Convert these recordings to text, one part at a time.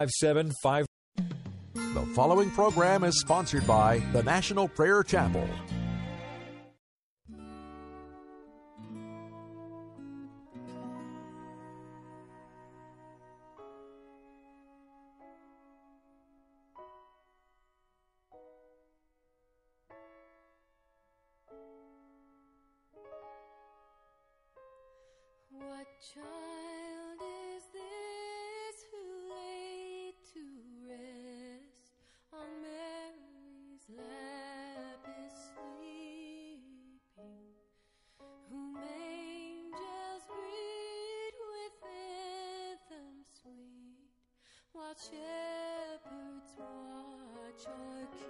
575. The following program is sponsored by the National Prayer Chapel. What child shepherds watch are keeping.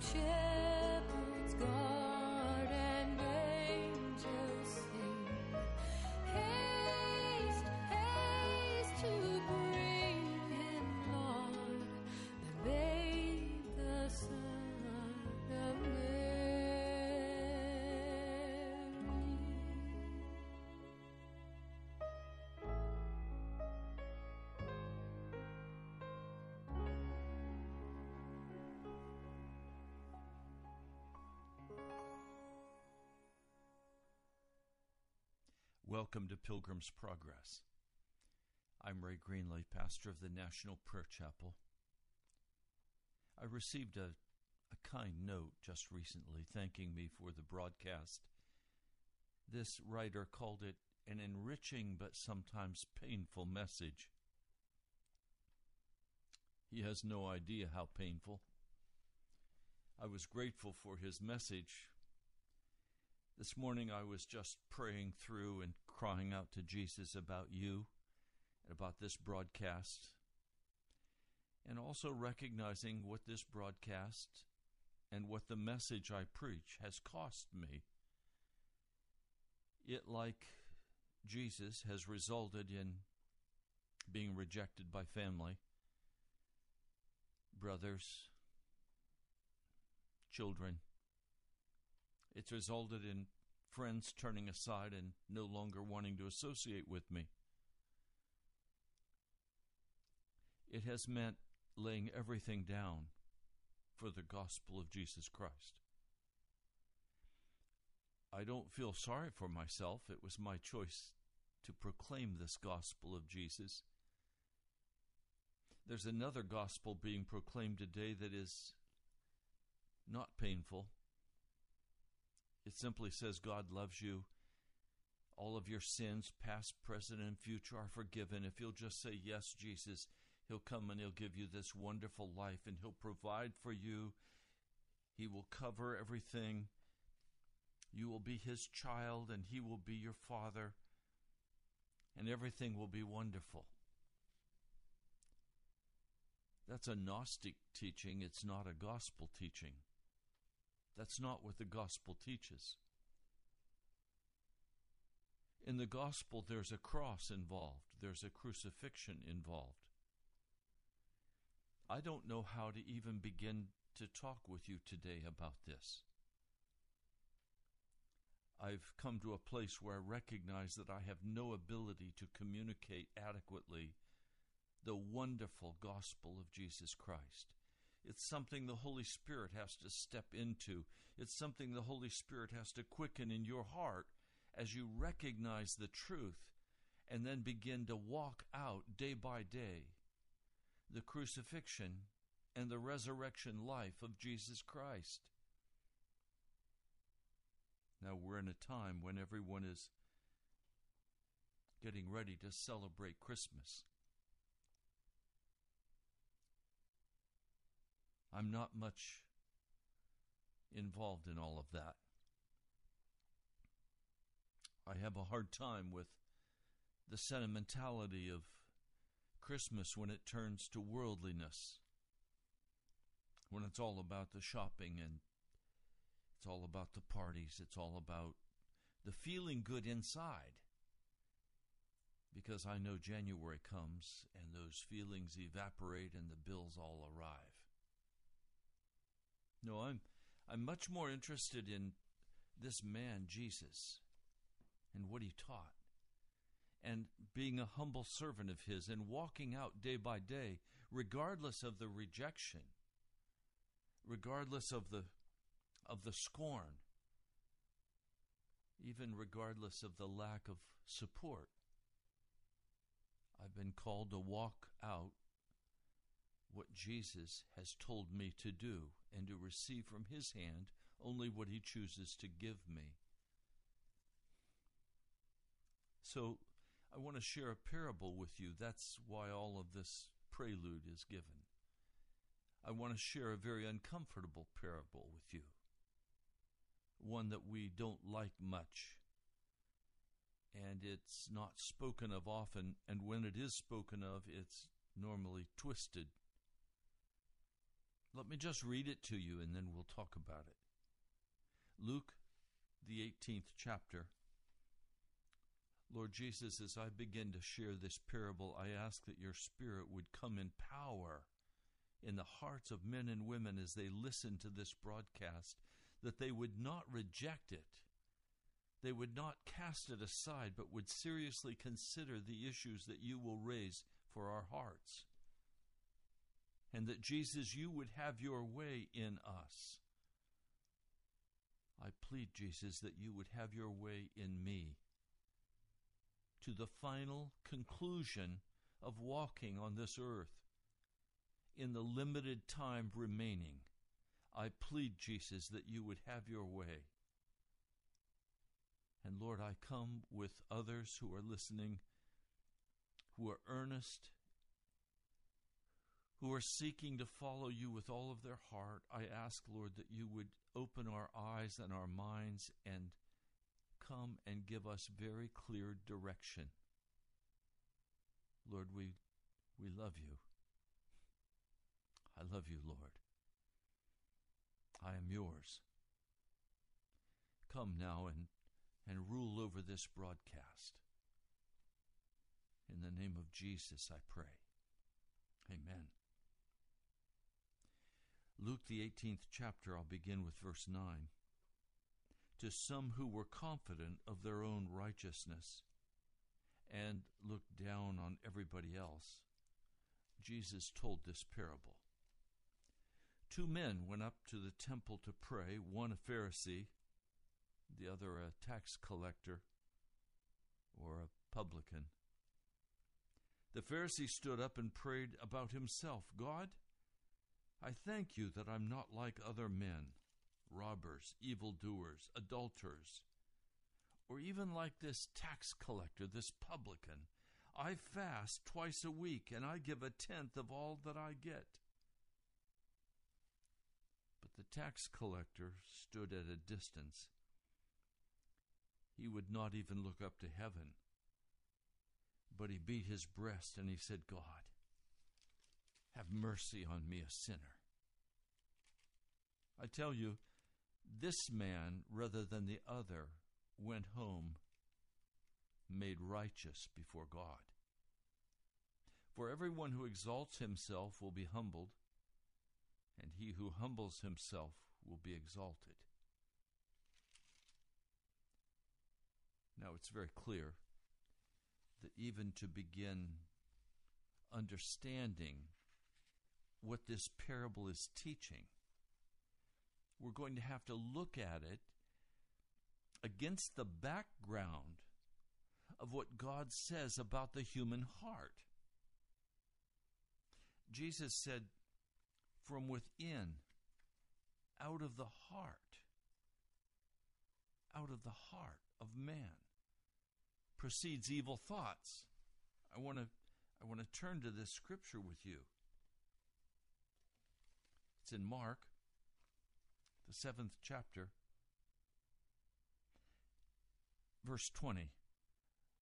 King, Welcome to Pilgrim's Progress. I'm Ray Greenley, pastor of the National Prayer Chapel. I received a, a kind note just recently thanking me for the broadcast. This writer called it an enriching but sometimes painful message. He has no idea how painful. I was grateful for his message. This morning I was just praying through and crying out to Jesus about you and about this broadcast, and also recognizing what this broadcast and what the message I preach has cost me. It, like Jesus, has resulted in being rejected by family, brothers, children. It's resulted in friends turning aside and no longer wanting to associate with me. It has meant laying everything down for the gospel of Jesus Christ. I don't feel sorry for myself. It was my choice to proclaim this gospel of Jesus. There's another gospel being proclaimed today that is not painful. It simply says God loves you All of your sins, past, present, and future, are forgiven. If you'll just say, Yes, Jesus, He'll come and He'll give you this wonderful life and He'll provide for you. He will cover everything. You will be His child and He will be your Father, and everything will be wonderful. That's a Gnostic teaching, it's not a gospel teaching. That's not what the gospel teaches. In the gospel, there's a cross involved, there's a crucifixion involved. I don't know how to even begin to talk with you today about this. I've come to a place where I recognize that I have no ability to communicate adequately the wonderful gospel of Jesus Christ. It's something the Holy Spirit has to step into. It's something the Holy Spirit has to quicken in your heart as you recognize the truth and then begin to walk out day by day the crucifixion and the resurrection life of Jesus Christ. Now we're in a time when everyone is getting ready to celebrate Christmas. I'm not much involved in all of that. I have a hard time with the sentimentality of Christmas when it turns to worldliness, when it's all about the shopping and it's all about the parties, it's all about the feeling good inside. Because I know January comes and those feelings evaporate and the bills all arrive. No, I'm I'm much more interested in this man Jesus and what he taught and being a humble servant of his and walking out day by day regardless of the rejection regardless of the of the scorn even regardless of the lack of support. I've been called to walk out what Jesus has told me to do and to receive from his hand only what he chooses to give me. So I want to share a parable with you. That's why all of this prelude is given. I want to share a very uncomfortable parable with you, one that we don't like much. And it's not spoken of often, and when it is spoken of, it's normally twisted. Let me just read it to you and then we'll talk about it. Luke, the 18th chapter. Lord Jesus, as I begin to share this parable, I ask that your Spirit would come in power in the hearts of men and women as they listen to this broadcast, that they would not reject it. They would not cast it aside, but would seriously consider the issues that you will raise for our hearts. And that, Jesus, you would have your way in us. I plead, Jesus, that you would have your way in me to the final conclusion of walking on this earth in the limited time remaining. I plead, Jesus, that you would have your way. And Lord, I come with others who are listening, who are earnest, who are seeking to follow you with all of their heart. I ask, Lord, that you would open our eyes and our minds and come and give us very clear direction. Lord, we, we love you. I love you, Lord. I am yours. Come now and, and rule over this broadcast. In the name of Jesus, I pray. Amen. Luke, the 18th chapter, I'll begin with verse 9 to some who were confident of their own righteousness and looked down on everybody else, Jesus told this parable. Two men went up to the temple to pray, one a Pharisee, the other a tax collector or a publican. The Pharisee stood up and prayed about himself God, I thank you that I'm not like other men robbers, evildoers, adulterers, Or even like this tax collector, this publican. I fast twice a week and I give a tenth of all that I get. But the tax collector stood at a distance. He would not even look up to heaven. But he beat his breast and he said, God, have mercy on me, a sinner. I tell you, this man, rather than the other, went home made righteous before God. For everyone who exalts himself will be humbled, and he who humbles himself will be exalted. Now it's very clear that even to begin understanding what this parable is teaching, we're going to have to look at it against the background of what God says about the human heart. Jesus said, From within, out of the heart, out of the heart of man proceeds evil thoughts. I want to I want to turn to this scripture with you. It's in Mark, the seventh chapter, verse 20.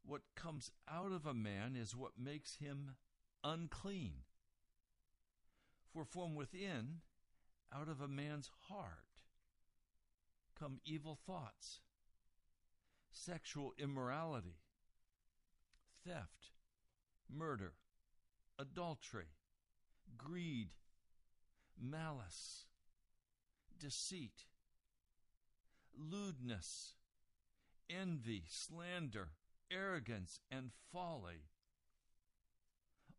What comes out of a man is what makes him unclean. For from within, out of a man's heart, come evil thoughts, sexual immorality, theft, murder, adultery, greed, malice, deceit, lewdness, envy, slander, arrogance, and folly.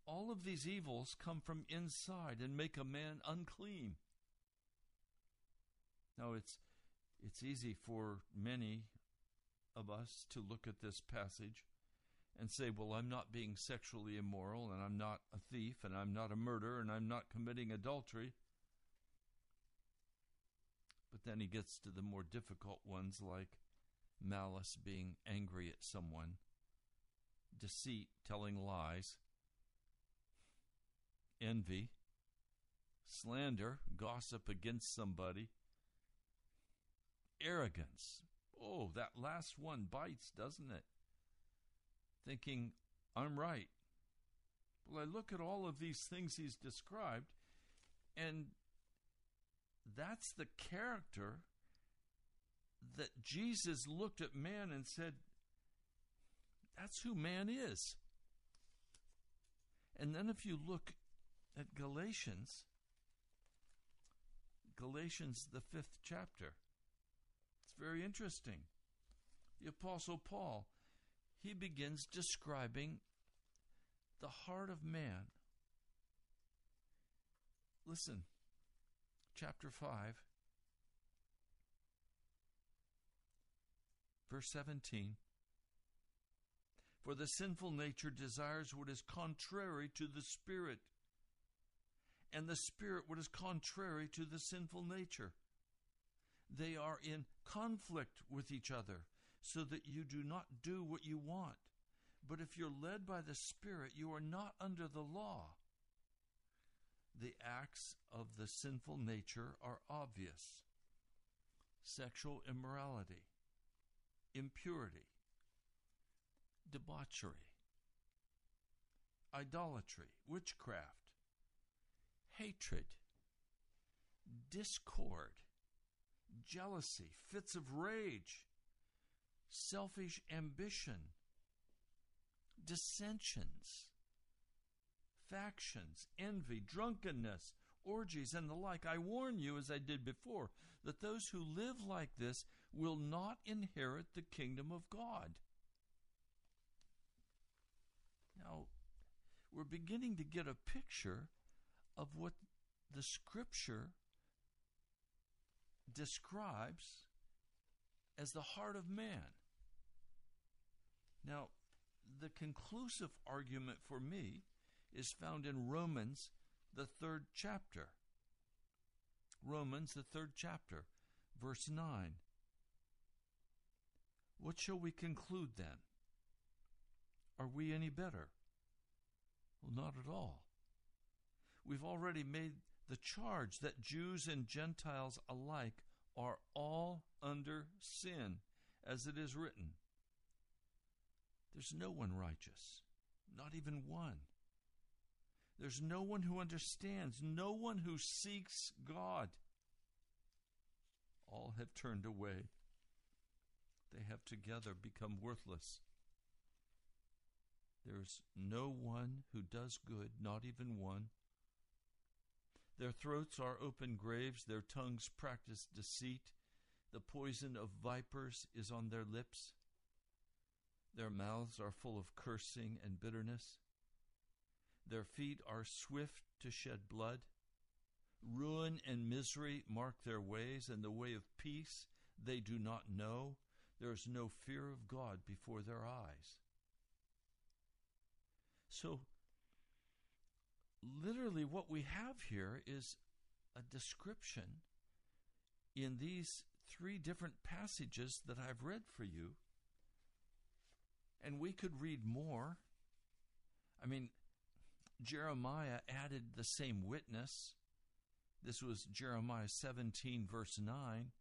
All of these evils come from inside and make a man unclean. Now it's it's easy for many of us to look at this passage and say, Well, I'm not being sexually immoral, and I'm not a thief, and I'm not a murderer, and I'm not committing adultery. But then he gets to the more difficult ones like malice, being angry at someone, deceit, telling lies, envy, slander, gossip against somebody, arrogance. Oh, that last one bites, doesn't it? Thinking, I'm right. Well, I look at all of these things he's described, and that's the character that Jesus looked at man and said, That's who man is. And then if you look at Galatians, Galatians, the fifth chapter, it's very interesting. The Apostle Paul, he begins describing the heart of man. Listen, chapter 5, verse 17. For the sinful nature desires what is contrary to the Spirit, and the Spirit what is contrary to the sinful nature. They are in conflict with each other, so that you do not do what you want. But if you're led by the Spirit, you are not under the law. The acts of the sinful nature are obvious. Sexual immorality, impurity, debauchery, idolatry, witchcraft, hatred, discord, jealousy, fits of rage, selfish ambition, dissensions, factions, envy, drunkenness, orgies, and the like. I warn you, as I did before, that those who live like this will not inherit the kingdom of God. Now, we're beginning to get a picture of what the scripture describes as the heart of man. Now, the conclusive argument for me is found in Romans, the third chapter. Romans, the third chapter, verse 9. What shall we conclude then? Are we any better? Well, not at all. We've already made the charge that Jews and Gentiles alike are all under sin, as it is written. There's no one righteous, not even one. There's no one who understands, no one who seeks God. All have turned away. They have together become worthless. There's no one who does good, not even one. Their throats are open graves, their tongues practice deceit. The poison of vipers is on their lips. Their mouths are full of cursing and bitterness. Their feet are swift to shed blood. Ruin and misery mark their ways, and the way of peace they do not know. There is no fear of God before their eyes. So, literally, what we have here is a description in these three different passages that I've read for you. And we could read more. I mean, Jeremiah added the same witness. This was Jeremiah 17, verse 9.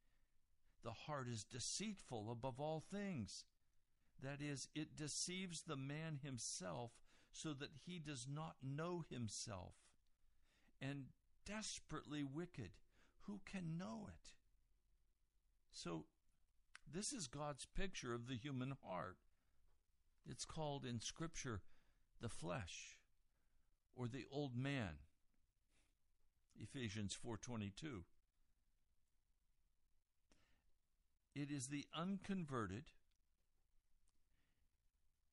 The heart is deceitful above all things. That is, it deceives the man himself so that he does not know himself. And desperately wicked. Who can know it? So, this is God's picture of the human heart. It's called in Scripture the flesh or the old man. Ephesians 4:22. It is the unconverted.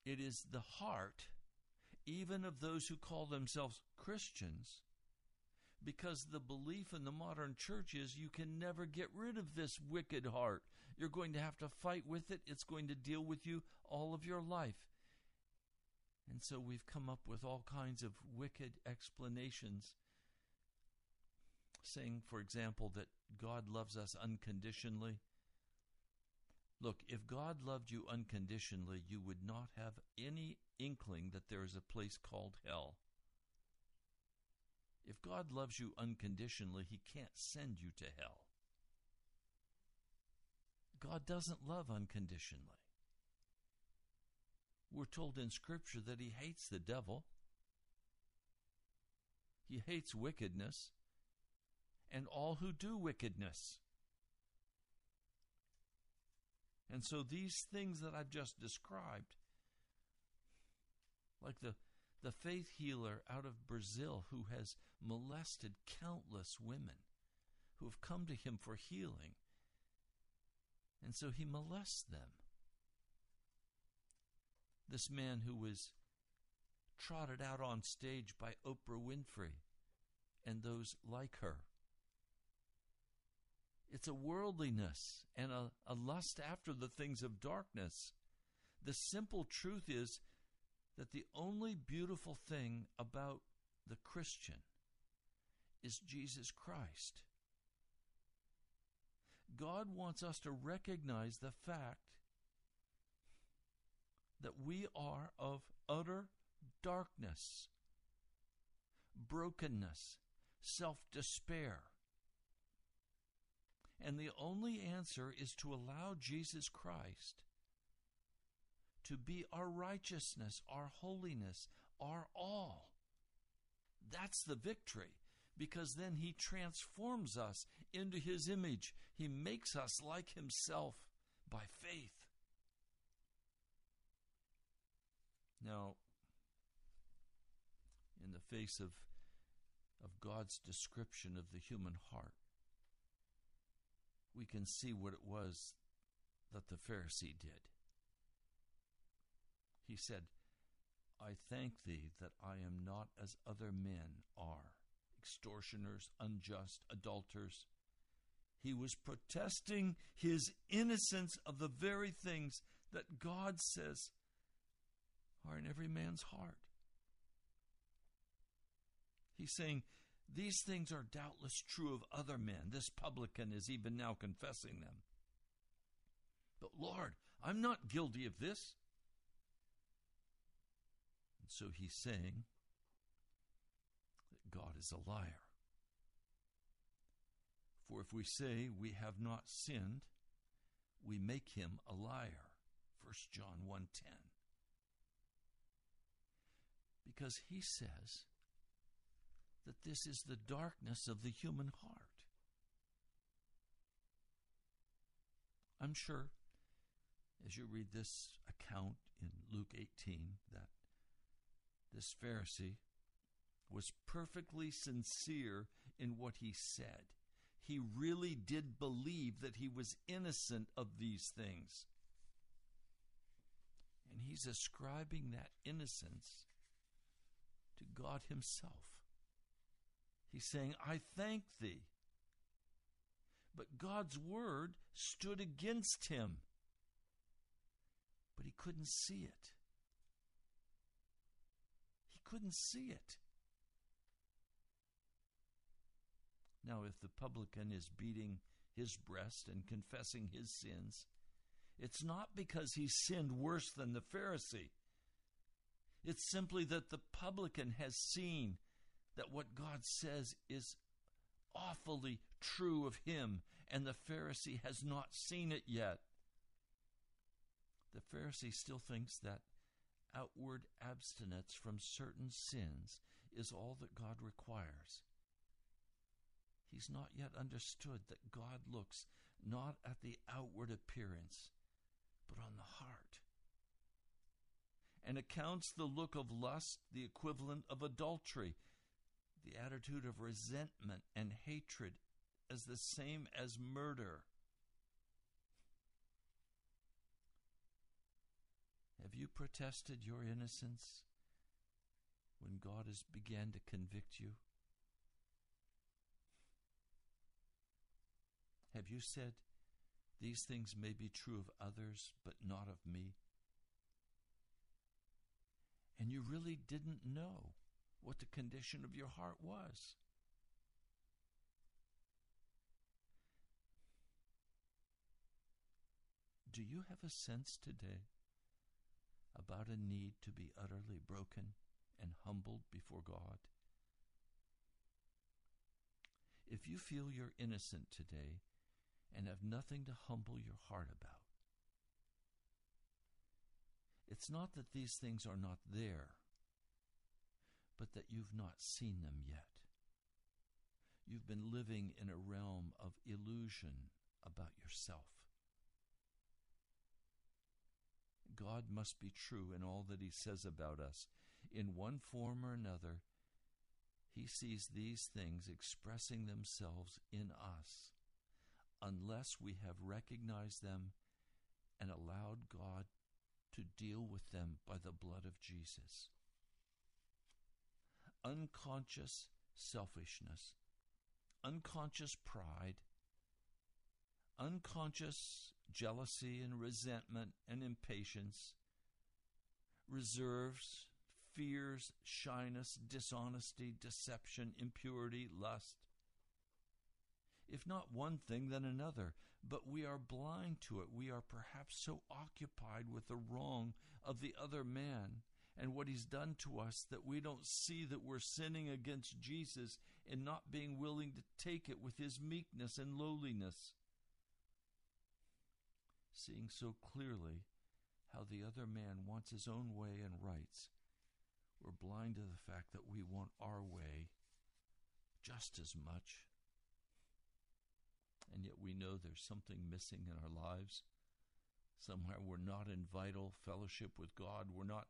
It is the heart even of those who call themselves Christians because the belief in the modern church is you can never get rid of this wicked heart. You're going to have to fight with it. It's going to deal with you all of your life. And so we've come up with all kinds of wicked explanations, saying, for example, that God loves us unconditionally. Look, if God loved you unconditionally, you would not have any inkling that there is a place called hell. If God loves you unconditionally, He can't send you to hell. God doesn't love unconditionally. We're told in Scripture that He hates the devil, He hates wickedness, and all who do wickedness. And so these things that I've just described, like the the faith healer out of Brazil who has molested countless women who have come to him for healing. And so he molests them. This man who was trotted out on stage by Oprah Winfrey and those like her. It's a worldliness and a, a lust after the things of darkness. The simple truth is that the only beautiful thing about the Christian is Jesus Christ. God wants us to recognize the fact that we are of utter darkness, brokenness, self despair. And the only answer is to allow Jesus Christ to be our righteousness, our holiness, our all. That's the victory because then he transforms us into his image. He makes us like himself by faith. Now, in the face of, of God's description of the human heart, we can see what it was that the Pharisee did. He said, I thank thee that I am not as other men are extortioners, unjust, adulterers. He was protesting his innocence of the very things that God says are in every man's heart. He's saying, These things are doubtless true of other men. This publican is even now confessing them. But Lord, I'm not guilty of this. And so he's saying that God is a liar. For if we say we have not sinned, we make him a liar. 1 John 1:10. Because he says that this is the darkness of the human heart. I'm sure as you read this account in Luke 18 that this Pharisee was perfectly sincere in what he said. He really did believe that he was innocent of these things. And he's ascribing that innocence to God Himself. He's saying, I thank thee. But God's word stood against him. But he couldn't see it. He couldn't see it. Now, if the publican is beating his breast and confessing his sins, it's not because he sinned worse than the Pharisee. It's simply that the publican has seen that what God says is awfully true of him, and the Pharisee has not seen it yet. The Pharisee still thinks that outward abstinence from certain sins is all that God requires. He's not yet understood that God looks not at the outward appearance, but on the heart, and accounts the look of lust the equivalent of adultery, the attitude of resentment and hatred as the same as murder. Have you protested your innocence when God has began to convict you? Have you said, These things may be true of others, but not of me? And you really didn't know what the condition of your heart was. Do you have a sense today about a need to be utterly broken and humbled before God? If you feel you're innocent today and have nothing to humble your heart about, it's not that these things are not there, but that you've not seen them yet. You've been living in a realm of illusion about yourself. God must be true in all that He says about us. In one form or another, He sees these things expressing themselves in us unless we have recognized them and allowed God to deal with them by the blood of Jesus. Unconscious selfishness, unconscious pride, unconscious jealousy and resentment and impatience, reserves, fears, shyness, dishonesty, deception, impurity, lust. If not one thing, then another. But we are blind to it. We are perhaps so occupied with the wrong of the other man and what he's done to us that we don't see that we're sinning against Jesus and not being willing to take it with his meekness and lowliness seeing so clearly how the other man wants his own way and rights, we're blind to the fact that we want our way just as much. And yet we know there's something missing in our lives. Somewhere we're not in vital fellowship with God. We're not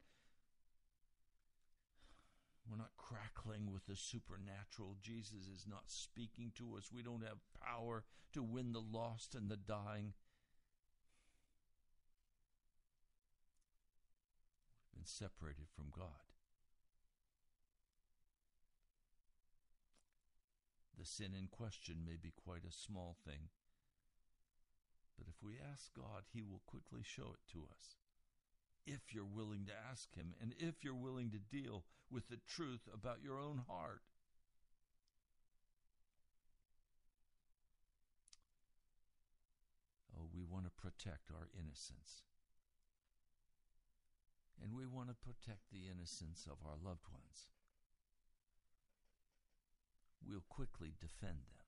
we're not crackling with the supernatural. Jesus is not speaking to us. We don't have power to win the lost and the dying. We've been separated from God. The sin in question may be quite a small thing, but if we ask God, He will quickly show it to us. If you're willing to ask Him, and if you're willing to deal with the truth about your own heart. Oh, we want to protect our innocence. And we want to protect the innocence of our loved ones, we'll quickly defend them.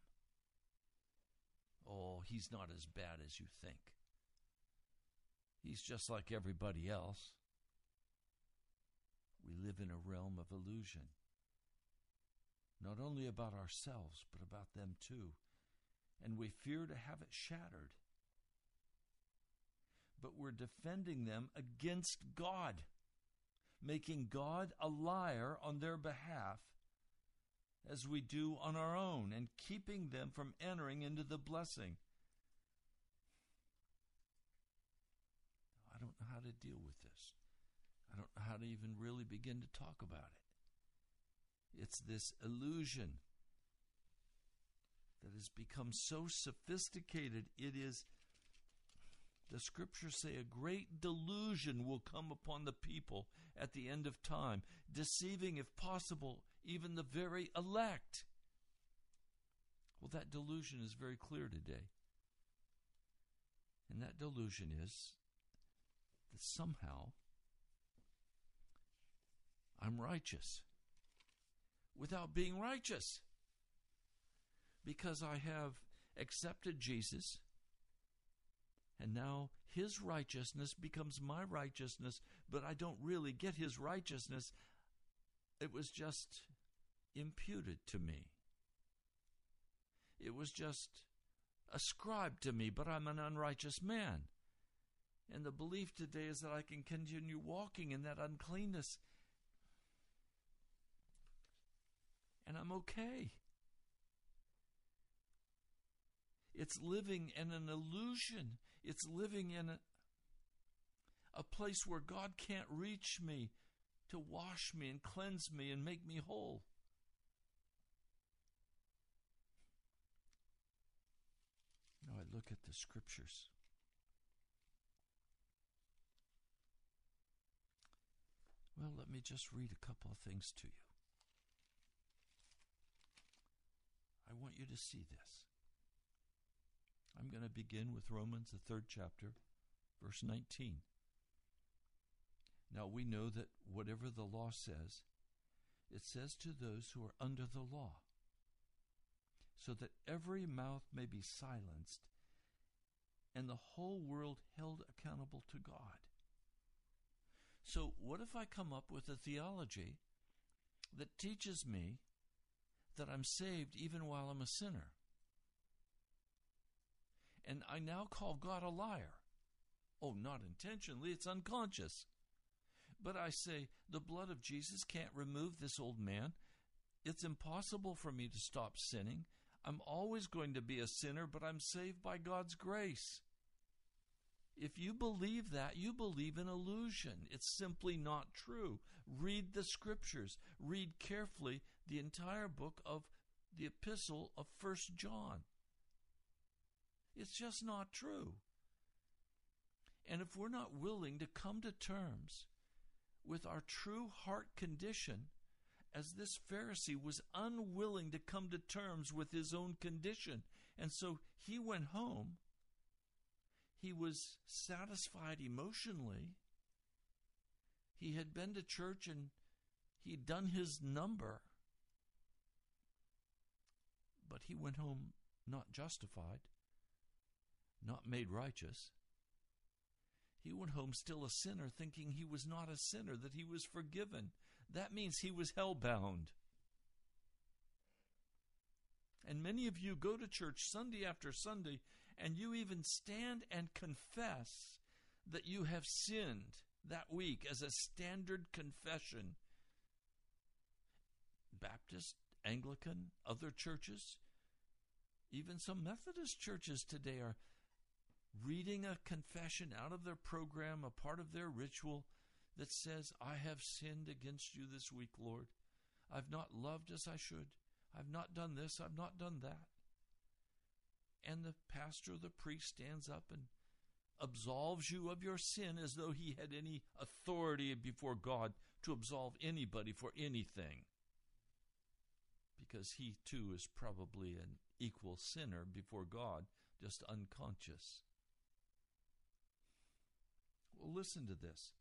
Oh, he's not as bad as you think. He's just like everybody else. We live in a realm of illusion, not only about ourselves, but about them too. And we fear to have it shattered. But we're defending them against God, making God a liar on their behalf as we do on our own, and keeping them from entering into the blessing. I don't know how to deal with this. I don't know how to even really begin to talk about it. It's this illusion that has become so sophisticated, it is, the scriptures say, a great delusion will come upon the people at the end of time, deceiving, if possible, even the very elect. Well, that delusion is very clear today. And that delusion is that somehow I'm righteous without being righteous because I have accepted Jesus and now his righteousness becomes my righteousness, but I don't really get his righteousness. It was just imputed to me. It was just ascribed to me, but I'm an unrighteous man. And the belief today is that I can continue walking in that uncleanness. And I'm okay. It's living in an illusion. It's living in a, a place where God can't reach me to wash me and cleanse me and make me whole. Now I look at the scriptures. Well, let me just read a couple of things to you. I want you to see this. I'm going to begin with Romans, the third chapter, verse 19. Now we know that whatever the law says, it says to those who are under the law, so that every mouth may be silenced and the whole world held accountable to God. So, what if I come up with a theology that teaches me that I'm saved even while I'm a sinner? And I now call God a liar. Oh, not intentionally, it's unconscious. But I say, the blood of Jesus can't remove this old man. It's impossible for me to stop sinning. I'm always going to be a sinner, but I'm saved by God's grace. If you believe that, you believe in illusion. It's simply not true. Read the scriptures. Read carefully the entire book of the epistle of First John. It's just not true. And if we're not willing to come to terms with our true heart condition, as this Pharisee was unwilling to come to terms with his own condition, and so he went home, he was satisfied emotionally. He had been to church and he'd done his number, but he went home not justified not made righteous. He went home still a sinner, thinking he was not a sinner, that he was forgiven. That means he was hell bound. And many of you go to church Sunday after Sunday, and you even stand and confess that you have sinned that week as a standard confession. Baptist, Anglican, other churches, even some Methodist churches today are reading a confession out of their program, a part of their ritual that says, I have sinned against you this week, Lord. I've not loved as I should. I've not done this. I've not done that. And the pastor or the priest stands up and absolves you of your sin as though he had any authority before God to absolve anybody for anything. Because he too is probably an equal sinner before God, just unconscious. Well, listen to this.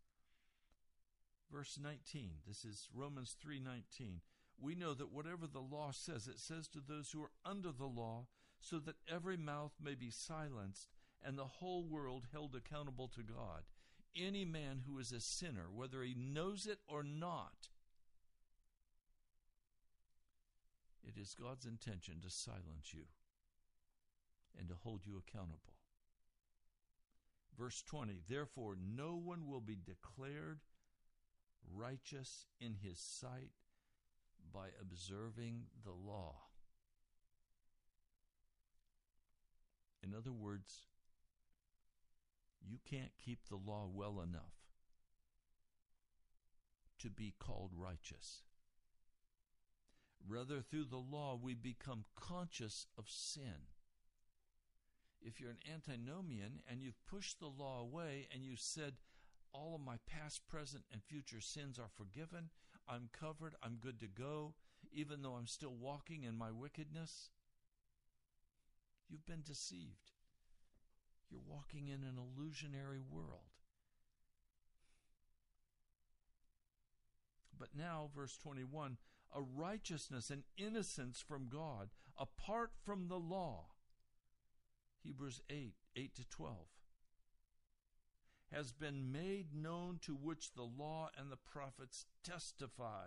Verse 19. This is Romans 3:19. We know that whatever the law says, it says to those who are under the law, so that every mouth may be silenced and the whole world held accountable to God. Any man who is a sinner, whether he knows it or not, it is God's intention to silence you and to hold you accountable. Verse 20 Therefore, no one will be declared righteous in his sight by observing the law. In other words, you can't keep the law well enough to be called righteous. Rather, through the law, we become conscious of sin. If you're an antinomian and you've pushed the law away and you said, All of my past, present, and future sins are forgiven, I'm covered, I'm good to go, even though I'm still walking in my wickedness, you've been deceived. You're walking in an illusionary world. But now, verse 21 a righteousness and innocence from God apart from the law. Hebrews 8 8 to 12 has been made known to which the law and the prophets testify.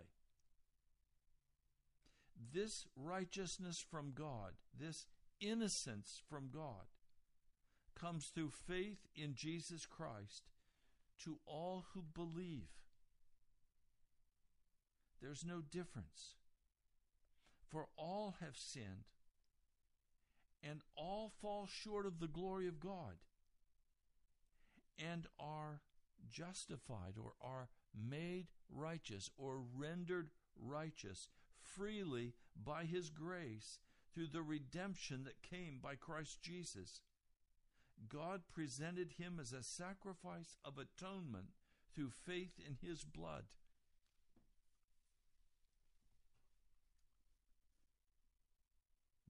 This righteousness from God, this innocence from God, comes through faith in Jesus Christ to all who believe. There's no difference. For all have sinned and all fall short of the glory of God and are justified or are made righteous or rendered righteous freely by His grace through the redemption that came by Christ Jesus. God presented Him as a sacrifice of atonement through faith in His blood.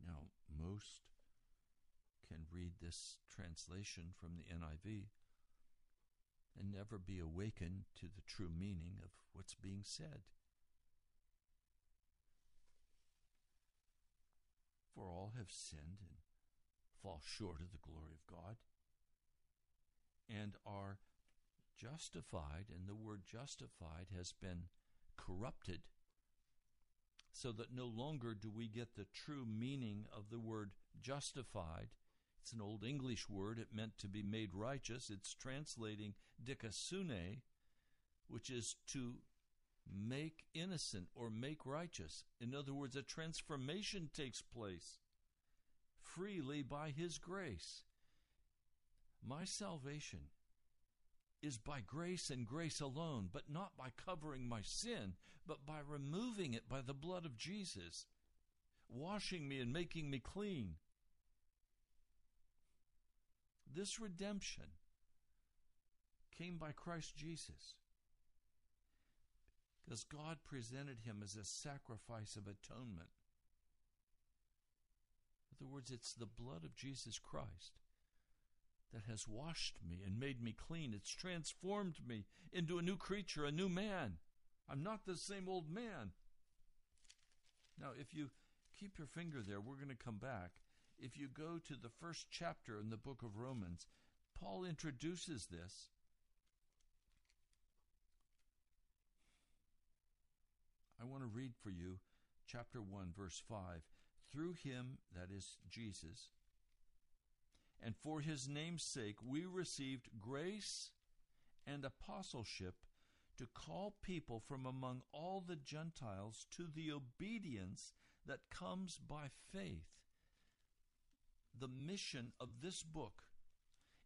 Now, most can read this translation from the NIV and never be awakened to the true meaning of what's being said. For all have sinned and fall short of the glory of God and are justified, and the word justified has been corrupted so that no longer do we get the true meaning of the word justified. It's an old English word. It meant to be made righteous. It's translating dikaiosune, which is to make innocent or make righteous. In other words, a transformation takes place freely by His grace. My salvation is by grace and grace alone, but not by covering my sin, but by removing it by the blood of Jesus, washing me and making me clean. This redemption came by Christ Jesus. Because God presented him as a sacrifice of atonement. In other words, it's the blood of Jesus Christ that has washed me and made me clean. It's transformed me into a new creature, a new man. I'm not the same old man. Now, if you keep your finger there, we're going to come back. If you go to the first chapter in the book of Romans, Paul introduces this. I want to read for you chapter 1, verse 5. Through him, that is Jesus, and for his name's sake, we received grace and apostleship to call people from among all the Gentiles to the obedience that comes by faith. The mission of this book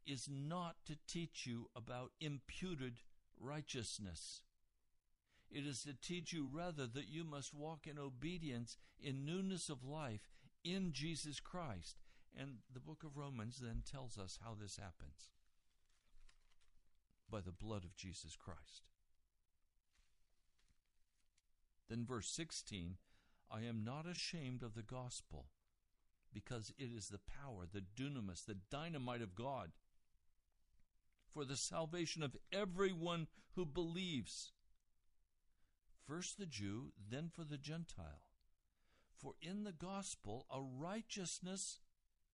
is not to teach you about imputed righteousness. It is to teach you rather that you must walk in obedience, in newness of life, in Jesus Christ. And the book of Romans then tells us how this happens by the blood of Jesus Christ. Then, verse 16 I am not ashamed of the gospel because it is the power, the dunamis, the dynamite of God for the salvation of everyone who believes. first the Jew, then for the Gentile. For in the gospel, a righteousness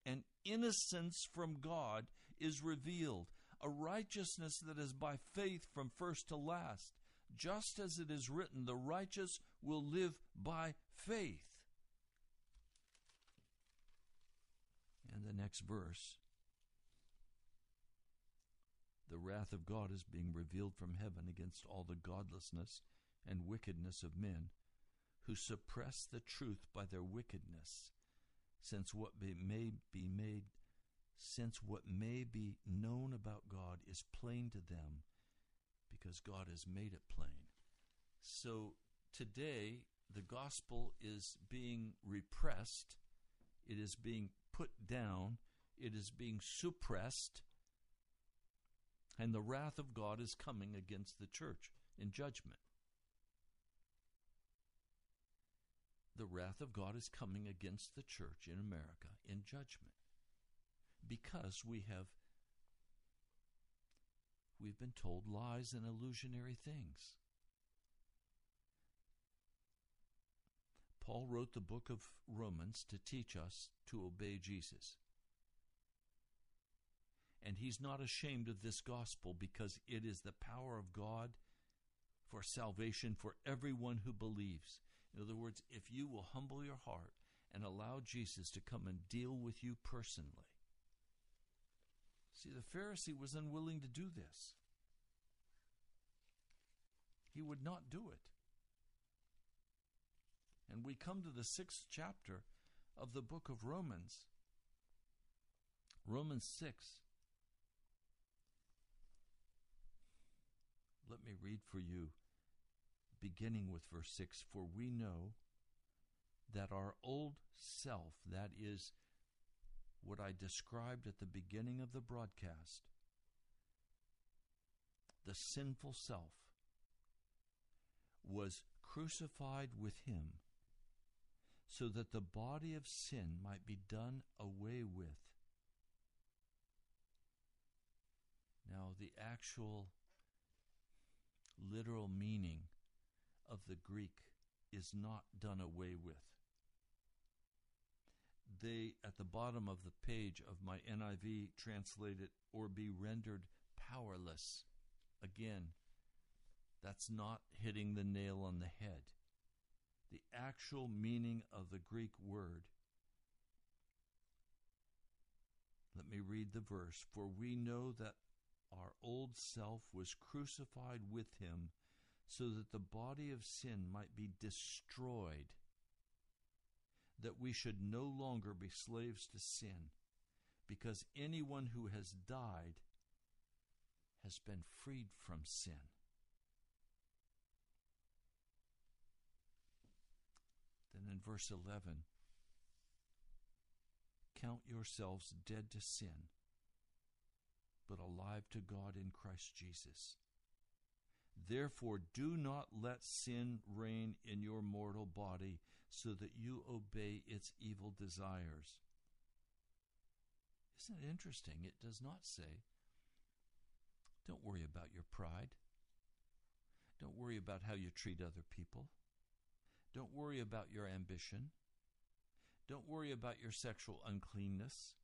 and innocence from God is revealed, a righteousness that is by faith from first to last, just as it is written, the righteous will live by faith. And the next verse the wrath of God is being revealed from heaven against all the godlessness and wickedness of men who suppress the truth by their wickedness, since what be, may be made since what may be known about God is plain to them because God has made it plain. So today the gospel is being repressed, it is being put down, it is being suppressed and the wrath of God is coming against the church in judgment. The wrath of God is coming against the church in America in judgment because we have we've been told lies and illusionary things. Paul wrote the book of Romans to teach us to obey Jesus. And he's not ashamed of this gospel because it is the power of God for salvation for everyone who believes. In other words, if you will humble your heart and allow Jesus to come and deal with you personally. See, the Pharisee was unwilling to do this, he would not do it. And we come to the sixth chapter of the book of Romans. Romans 6. Let me read for you, beginning with verse 6 For we know that our old self, that is what I described at the beginning of the broadcast, the sinful self, was crucified with him so that the body of sin might be done away with. Now, the actual literal meaning of the Greek is not done away with. They, at the bottom of the page of my NIV, translate it or be rendered powerless. Again, that's not hitting the nail on the head. The actual meaning of the Greek word. Let me read the verse. For we know that our old self was crucified with him so that the body of sin might be destroyed, that we should no longer be slaves to sin, because anyone who has died has been freed from sin. In verse 11, count yourselves dead to sin but alive to God in Christ Jesus. Therefore, do not let sin reign in your mortal body so that you obey its evil desires. Isn't it interesting? It does not say, don't worry about your pride. Don't worry about how you treat other people. Don't worry about your ambition. Don't worry about your sexual uncleanness.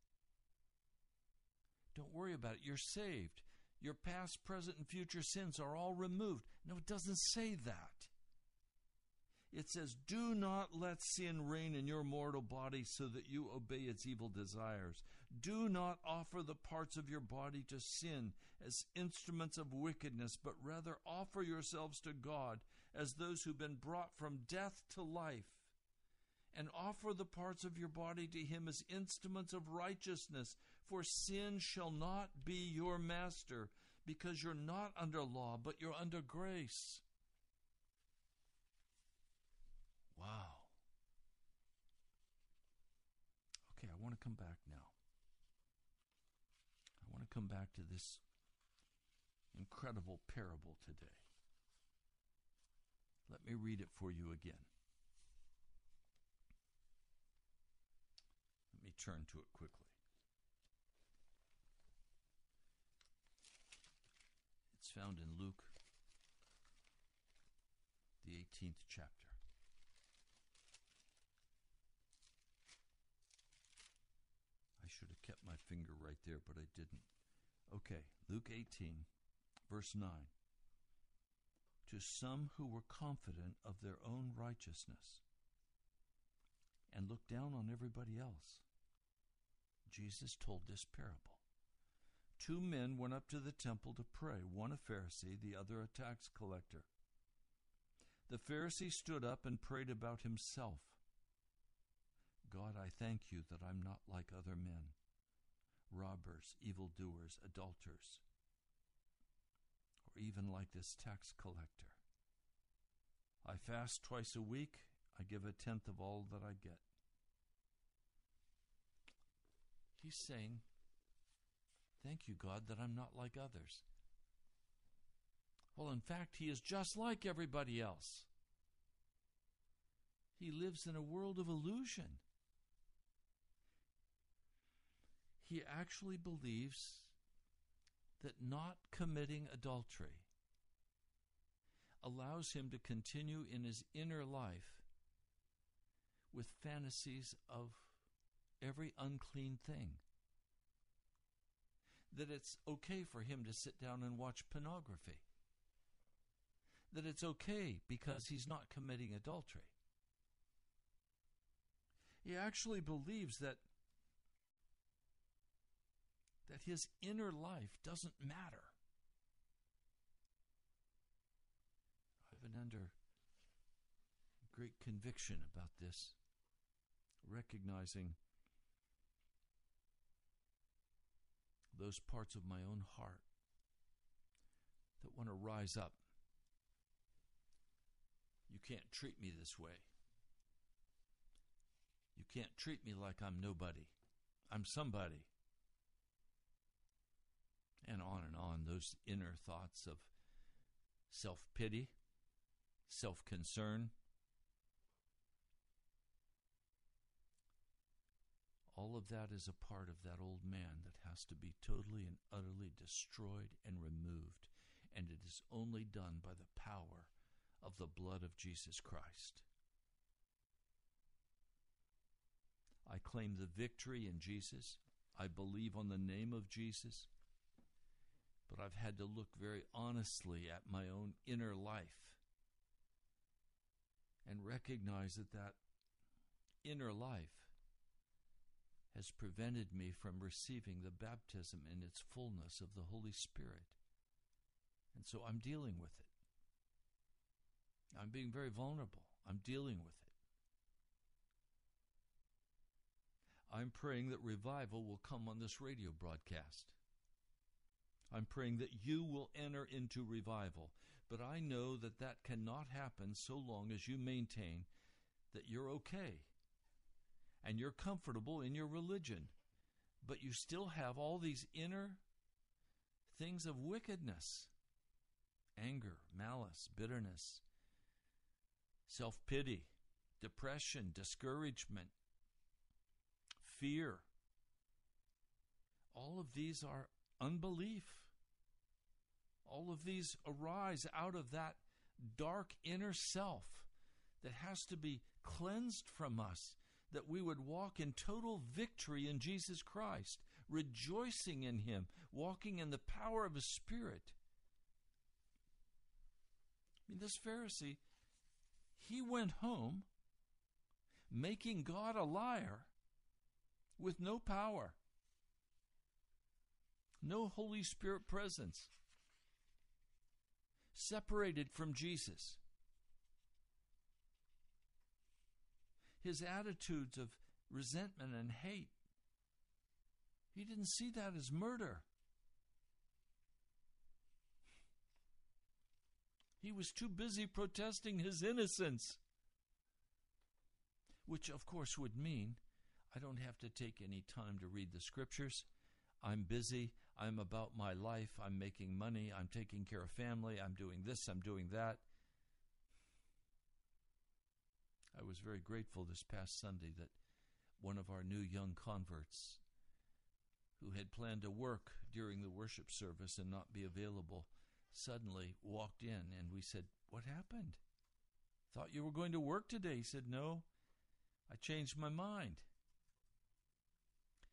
Don't worry about it. You're saved. Your past, present, and future sins are all removed. No, it doesn't say that. It says, Do not let sin reign in your mortal body so that you obey its evil desires. Do not offer the parts of your body to sin as instruments of wickedness, but rather offer yourselves to God as those who've been brought from death to life. And offer the parts of your body to Him as instruments of righteousness. For sin shall not be your master, because you're not under law, but you're under grace. Wow. Okay, I want to come back now. I want to come back to this incredible parable today. Let me read it for you again. Let me turn to it quickly. It's found in Luke, the 18th chapter. I should have kept my finger right there, but I didn't. Okay, Luke 18, verse 9. To some who were confident of their own righteousness and looked down on everybody else, Jesus told this parable. Two men went up to the temple to pray, one a Pharisee, the other a tax collector. The Pharisee stood up and prayed about himself. God, I thank you that I'm not like other men, robbers, evildoers, adulterers, or even like this tax collector. I fast twice a week, I give a tenth of all that I get. He's saying, Thank you, God, that I'm not like others. Well, in fact, he is just like everybody else. He lives in a world of illusion. He actually believes that not committing adultery allows him to continue in his inner life with fantasies of every unclean thing that it's okay for him to sit down and watch pornography. That it's okay because he's not committing adultery. He actually believes that that his inner life doesn't matter. I've been under great conviction about this, recognizing those parts of my own heart that want to rise up. You can't treat me this way. You can't treat me like I'm nobody. I'm somebody. And on and on, those inner thoughts of self pity, self concern. All of that is a part of that old man that has to be totally and utterly destroyed and removed. And it is only done by the power of the blood of Jesus Christ. I claim the victory in Jesus. I believe on the name of Jesus. But I've had to look very honestly at my own inner life and recognize that that inner life has prevented me from receiving the baptism in its fullness of the Holy Spirit. And so I'm dealing with it. I'm being very vulnerable. I'm dealing with it. I'm praying that revival will come on this radio broadcast. I'm praying that you will enter into revival. But I know that that cannot happen so long as you maintain that you're okay and you're comfortable in your religion. But you still have all these inner things of wickedness anger, malice, bitterness, self pity, depression, discouragement, fear. All of these are unbelief. All of these arise out of that dark inner self that has to be cleansed from us, that we would walk in total victory in Jesus Christ, rejoicing in Him, walking in the power of His Spirit. I mean, this Pharisee, he went home making God a liar with no power, no Holy Spirit presence, separated from Jesus. His attitudes of resentment and hate, he didn't see that as murder. He was too busy protesting his innocence. Which, of course, would mean I don't have to take any time to read the scriptures. I'm busy. I'm about my life. I'm making money. I'm taking care of family. I'm doing this. I'm doing that. I was very grateful this past Sunday that one of our new young converts who had planned to work during the worship service and not be available suddenly walked in and we said, What happened? Thought you were going to work today. He said, No, I changed my mind.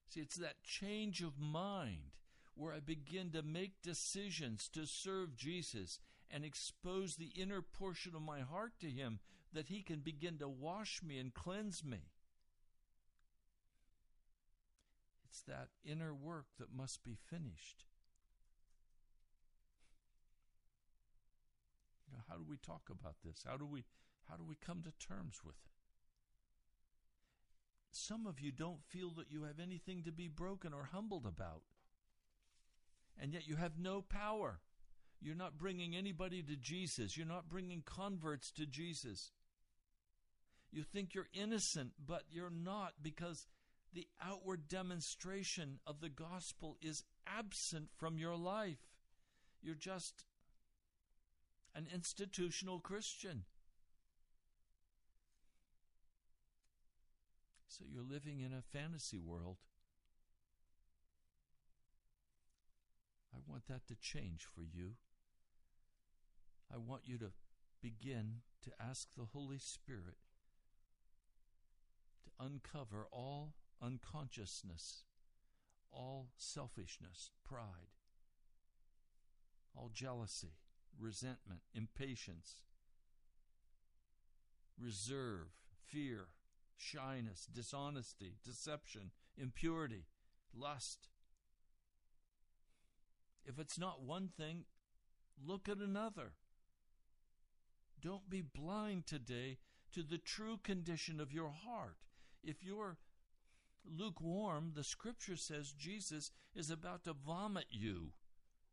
See, it's that change of mind where I begin to make decisions to serve Jesus and expose the inner portion of my heart to Him that He can begin to wash me and cleanse me. It's that inner work that must be finished. You know, how do we talk about this? How do we how do we come to terms with it? Some of you don't feel that you have anything to be broken or humbled about. And yet you have no power. You're not bringing anybody to Jesus. You're not bringing converts to Jesus. You think you're innocent, but you're not because the outward demonstration of the gospel is absent from your life. You're just an institutional Christian. So you're living in a fantasy world. I want that to change for you. I want you to begin to ask the Holy Spirit to uncover all unconsciousness, all selfishness, pride, all jealousy, resentment, impatience, reserve, fear, shyness, dishonesty, deception, impurity, lust. If it's not one thing, look at another. Don't be blind today to the true condition of your heart. If you're lukewarm, the scripture says Jesus is about to vomit you.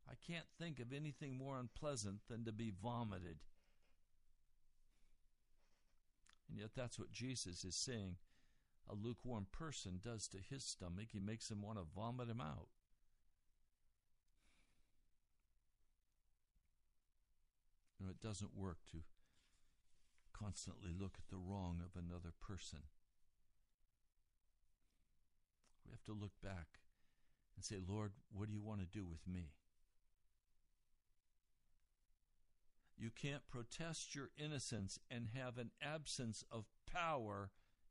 I can't think of anything more unpleasant than to be vomited. And yet, that's what Jesus is saying a lukewarm person does to his stomach. He makes him want to vomit him out. You know, it doesn't work to constantly look at the wrong of another person. We have to look back and say, Lord, what do you want to do with me? You can't protest your innocence and have an absence of power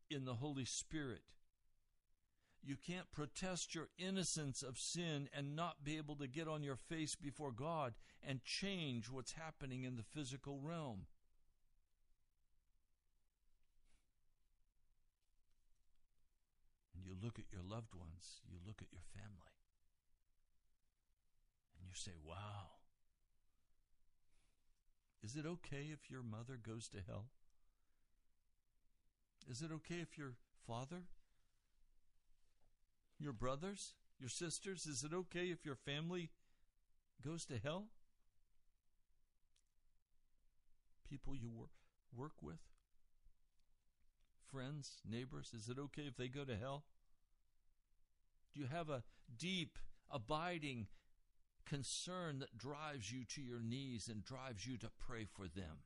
in the Holy Spirit. You can't protest your innocence of sin and not be able to get on your face before God and change what's happening in the physical realm. And you look at your loved ones, you look at your family, and you say, Wow. Is it okay if your mother goes to hell? Is it okay if your father, your brothers, your sisters, is it okay if your family goes to hell? People you work, work with? Friends, neighbors, is it okay if they go to hell? Do you have a deep, abiding concern that drives you to your knees and drives you to pray for them?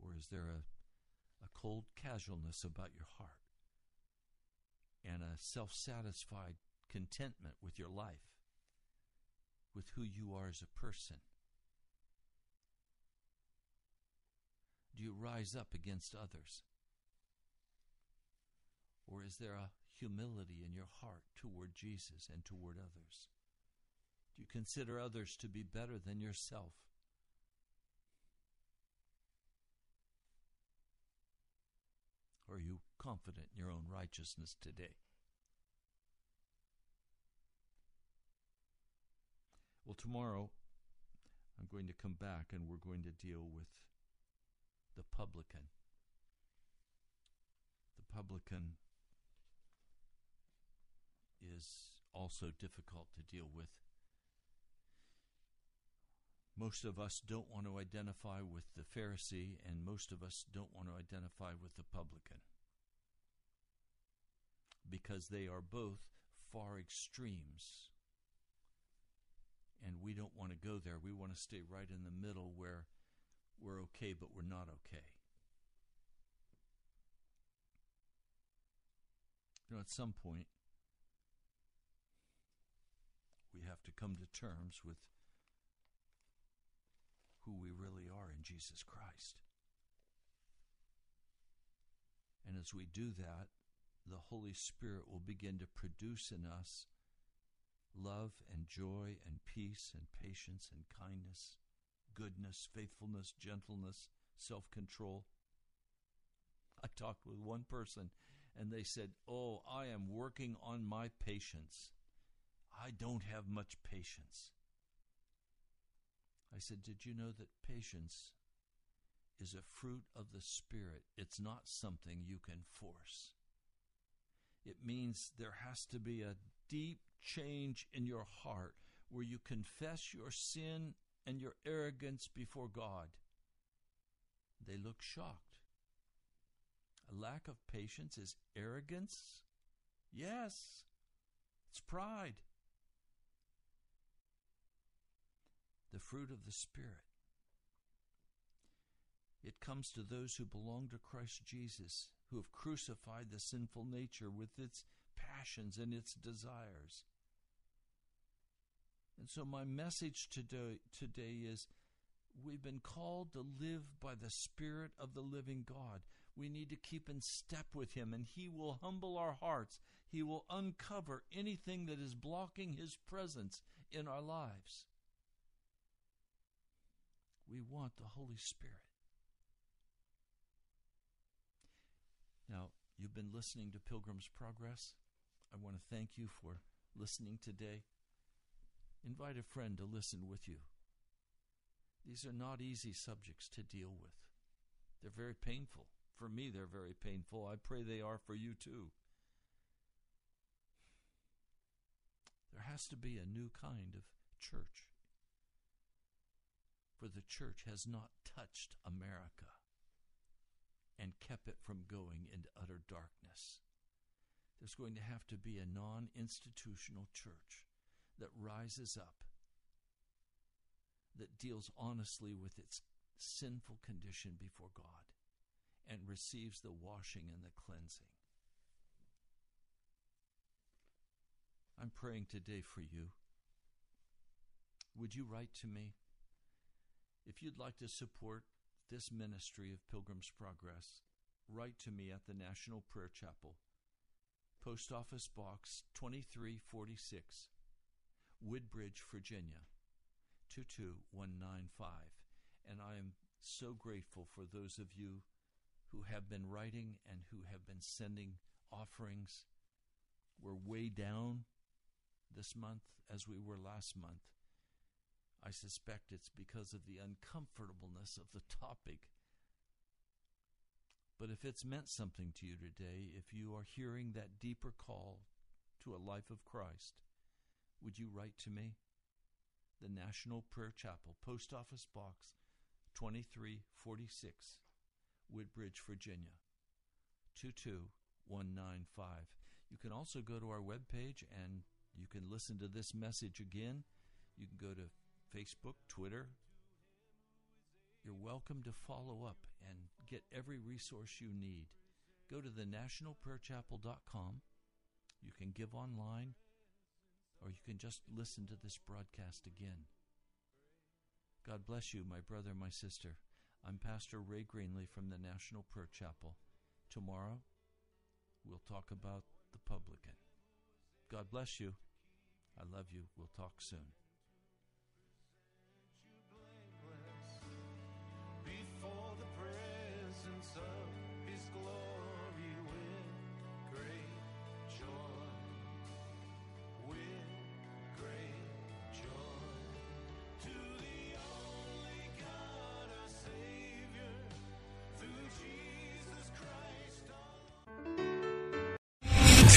Or is there a, a cold casualness about your heart and a self satisfied contentment with your life, with who you are as a person? Do you rise up against others? Or is there a humility in your heart toward Jesus and toward others? Do you consider others to be better than yourself? Are you confident in your own righteousness today? Well, tomorrow I'm going to come back and we're going to deal with the publican. The publican is also difficult to deal with. Most of us don't want to identify with the Pharisee, and most of us don't want to identify with the publican because they are both far extremes. And we don't want to go there. We want to stay right in the middle where we're okay, but we're not okay. You know, at some point, we have to come to terms with who we really are in Jesus Christ. And as we do that, the Holy Spirit will begin to produce in us love and joy and peace and patience and kindness, goodness, faithfulness, gentleness, self control. I talked with one person and they said, Oh, I am working on my patience. I don't have much patience. I said, Did you know that patience is a fruit of the Spirit? It's not something you can force. It means there has to be a deep change in your heart where you confess your sin and your arrogance before God. They look shocked. A lack of patience is arrogance? Yes, it's pride. The fruit of the Spirit. It comes to those who belong to Christ Jesus, who have crucified the sinful nature with its passions and its desires. And so, my message today, today is we've been called to live by the Spirit of the living God. We need to keep in step with Him, and He will humble our hearts. He will uncover anything that is blocking His presence in our lives. We want the Holy Spirit. Now, you've been listening to Pilgrim's Progress. I want to thank you for listening today. Invite a friend to listen with you. These are not easy subjects to deal with. They're very painful. For me, they're very painful. I pray they are for you too. There has to be a new kind of church. For the church has not touched America and kept it from going into utter darkness. There's going to have to be a non institutional church that rises up, that deals honestly with its sinful condition before God, and receives the washing and the cleansing. I'm praying today for you. Would you write to me? If you'd like to support this ministry of Pilgrim's Progress, write to me at the National Prayer Chapel, Post Office Box 2346, Woodbridge, Virginia 22195. And I am so grateful for those of you who have been writing and who have been sending offerings. We're way down this month as we were last month. I suspect it's because of the uncomfortableness of the topic. But if it's meant something to you today, if you are hearing that deeper call to a life of Christ, would you write to me? The National Prayer Chapel, Post Office Box 2346, Woodbridge, Virginia 22195. You can also go to our webpage and you can listen to this message again. You can go to Facebook, Twitter. You're welcome to follow up and get every resource you need. Go to thenationalprayerchapel.com. You can give online or you can just listen to this broadcast again. God bless you, my brother, my sister. I'm Pastor Ray Greenley from the National Prayer Chapel. Tomorrow, we'll talk about the publican. God bless you. I love you. We'll talk soon. Presence